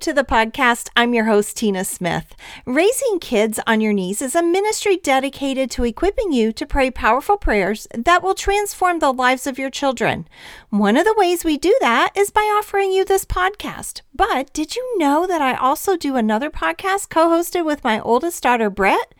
to the podcast. I'm your host, Tina Smith. Raising Kids on Your Knees is a ministry dedicated to equipping you to pray powerful prayers that will transform the lives of your children. One of the ways we do that is by offering you this podcast. But did you know that I also do another podcast co hosted with my oldest daughter, Britt?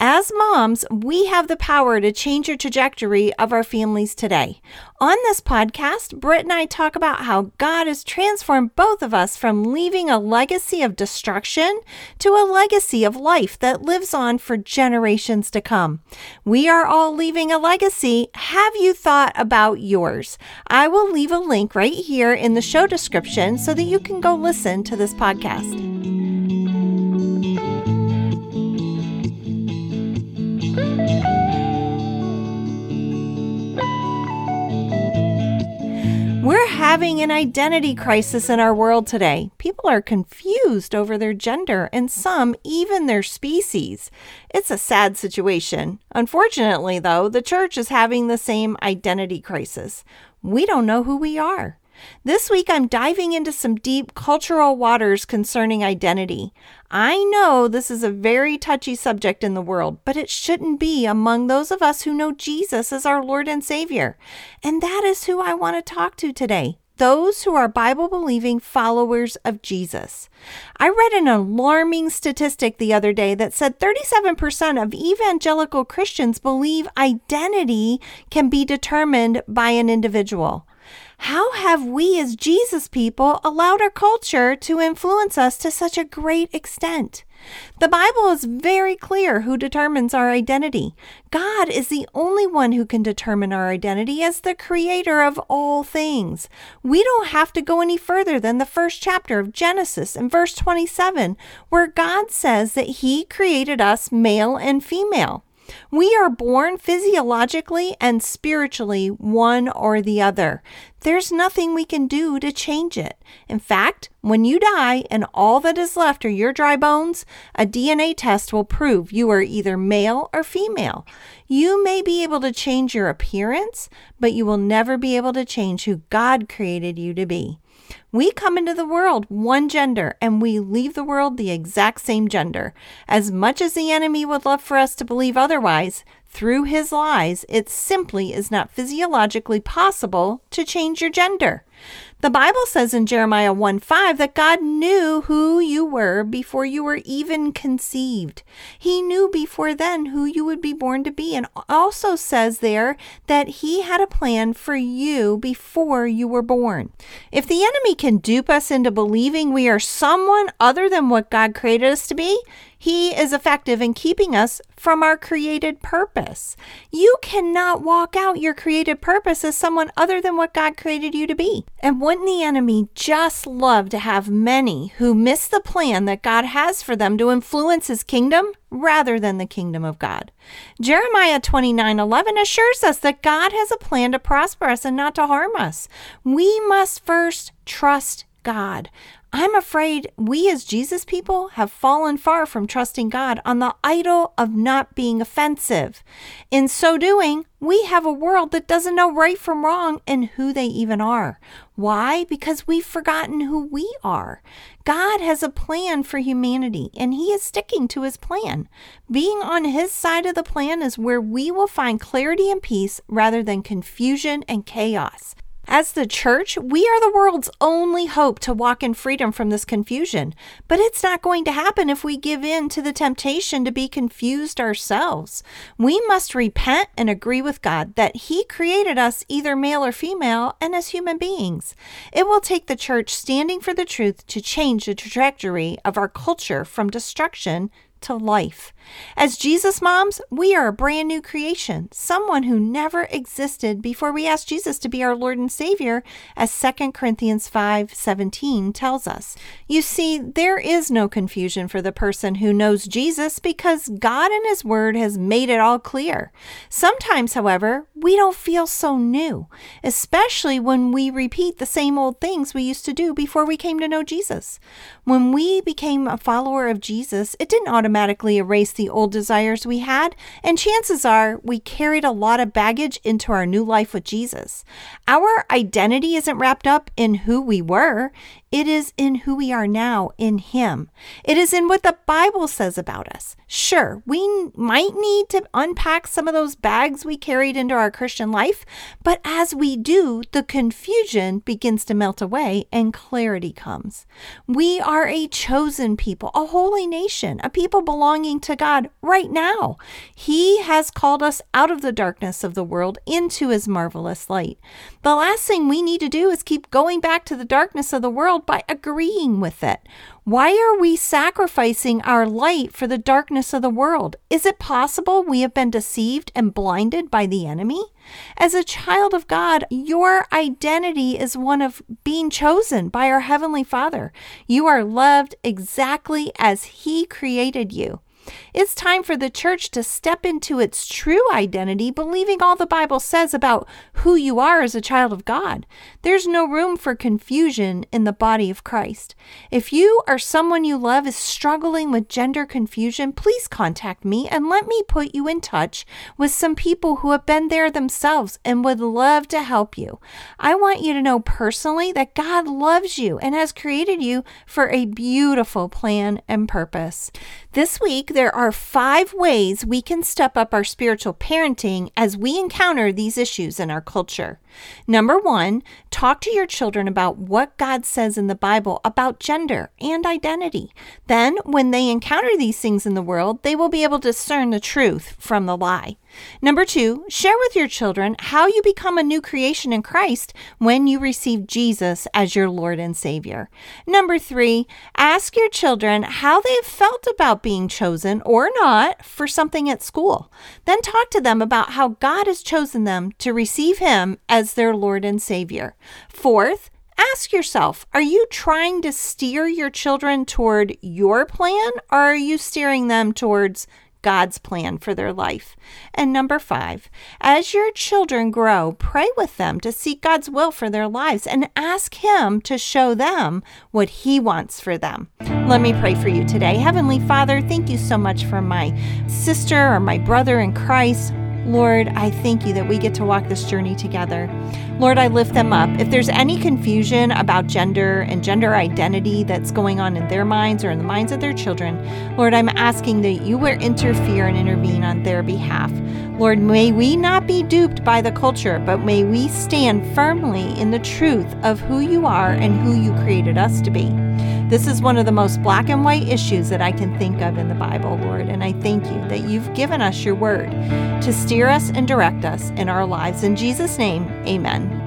As moms, we have the power to change the trajectory of our families today. On this podcast, Britt and I talk about how God has transformed both of us from leaving a legacy of destruction to a legacy of life that lives on for generations to come. We are all leaving a legacy. Have you thought about yours? I will leave a link right here in the show description so that you can go listen to this podcast. Having an identity crisis in our world today. People are confused over their gender and some even their species. It's a sad situation. Unfortunately, though, the church is having the same identity crisis. We don't know who we are. This week, I'm diving into some deep cultural waters concerning identity. I know this is a very touchy subject in the world, but it shouldn't be among those of us who know Jesus as our Lord and Savior. And that is who I want to talk to today those who are Bible believing followers of Jesus. I read an alarming statistic the other day that said 37% of evangelical Christians believe identity can be determined by an individual. How have we as Jesus people allowed our culture to influence us to such a great extent? The Bible is very clear who determines our identity. God is the only one who can determine our identity as the creator of all things. We don't have to go any further than the first chapter of Genesis in verse 27, where God says that He created us male and female. We are born physiologically and spiritually one or the other. There's nothing we can do to change it. In fact, when you die and all that is left are your dry bones, a DNA test will prove you are either male or female. You may be able to change your appearance, but you will never be able to change who God created you to be. We come into the world one gender and we leave the world the exact same gender. As much as the enemy would love for us to believe otherwise, through his lies, it simply is not physiologically possible to change your gender. The Bible says in Jeremiah 1 5 that God knew who you were before you were even conceived. He knew before then who you would be born to be, and also says there that He had a plan for you before you were born. If the enemy can dupe us into believing we are someone other than what God created us to be, he is effective in keeping us from our created purpose. You cannot walk out your created purpose as someone other than what God created you to be. And wouldn't the enemy just love to have many who miss the plan that God has for them to influence his kingdom rather than the kingdom of God? Jeremiah 29 11 assures us that God has a plan to prosper us and not to harm us. We must first trust God. I'm afraid we as Jesus people have fallen far from trusting God on the idol of not being offensive. In so doing, we have a world that doesn't know right from wrong and who they even are. Why? Because we've forgotten who we are. God has a plan for humanity and He is sticking to His plan. Being on His side of the plan is where we will find clarity and peace rather than confusion and chaos. As the church, we are the world's only hope to walk in freedom from this confusion. But it's not going to happen if we give in to the temptation to be confused ourselves. We must repent and agree with God that He created us either male or female and as human beings. It will take the church standing for the truth to change the trajectory of our culture from destruction to life. As Jesus moms, we are a brand new creation, someone who never existed before we asked Jesus to be our Lord and Savior, as 2 Corinthians 5:17 tells us. You see, there is no confusion for the person who knows Jesus because God and his word has made it all clear. Sometimes, however, we don't feel so new, especially when we repeat the same old things we used to do before we came to know Jesus. When we became a follower of Jesus, it didn't automatically automatically erase the old desires we had, and chances are we carried a lot of baggage into our new life with Jesus. Our identity isn't wrapped up in who we were, it is in who we are now in Him. It is in what the Bible says about us. Sure, we might need to unpack some of those bags we carried into our Christian life, but as we do, the confusion begins to melt away and clarity comes. We are a chosen people, a holy nation, a people belonging to God right now. He has called us out of the darkness of the world into His marvelous light. The last thing we need to do is keep going back to the darkness of the world by agreeing with it. Why are we sacrificing our light for the darkness of the world? Is it possible we have been deceived and blinded by the enemy? As a child of God, your identity is one of being chosen by our Heavenly Father. You are loved exactly as He created you. It's time for the church to step into its true identity, believing all the Bible says about who you are as a child of God. There's no room for confusion in the body of Christ. If you or someone you love is struggling with gender confusion, please contact me and let me put you in touch with some people who have been there themselves and would love to help you. I want you to know personally that God loves you and has created you for a beautiful plan and purpose. This week, there are five ways we can step up our spiritual parenting as we encounter these issues in our culture. Number one, talk to your children about what God says in the Bible about gender and identity. Then, when they encounter these things in the world, they will be able to discern the truth from the lie. Number two, share with your children how you become a new creation in Christ when you receive Jesus as your Lord and Savior. Number three, ask your children how they have felt about being chosen or not for something at school. Then talk to them about how God has chosen them to receive Him as as their Lord and Savior. Fourth, ask yourself are you trying to steer your children toward your plan or are you steering them towards God's plan for their life. And number five, as your children grow, pray with them to seek God's will for their lives and ask Him to show them what He wants for them. Let me pray for you today. Heavenly Father, thank you so much for my sister or my brother in Christ. Lord, I thank you that we get to walk this journey together. Lord, I lift them up. If there's any confusion about gender and gender identity that's going on in their minds or in the minds of their children, Lord, I'm asking that you will interfere and intervene on their behalf. Lord, may we not be duped by the culture, but may we stand firmly in the truth of who you are and who you created us to be. This is one of the most black and white issues that I can think of in the Bible, Lord, and I thank you that you've given us your word to steer us and direct us in our lives. In Jesus' name, amen.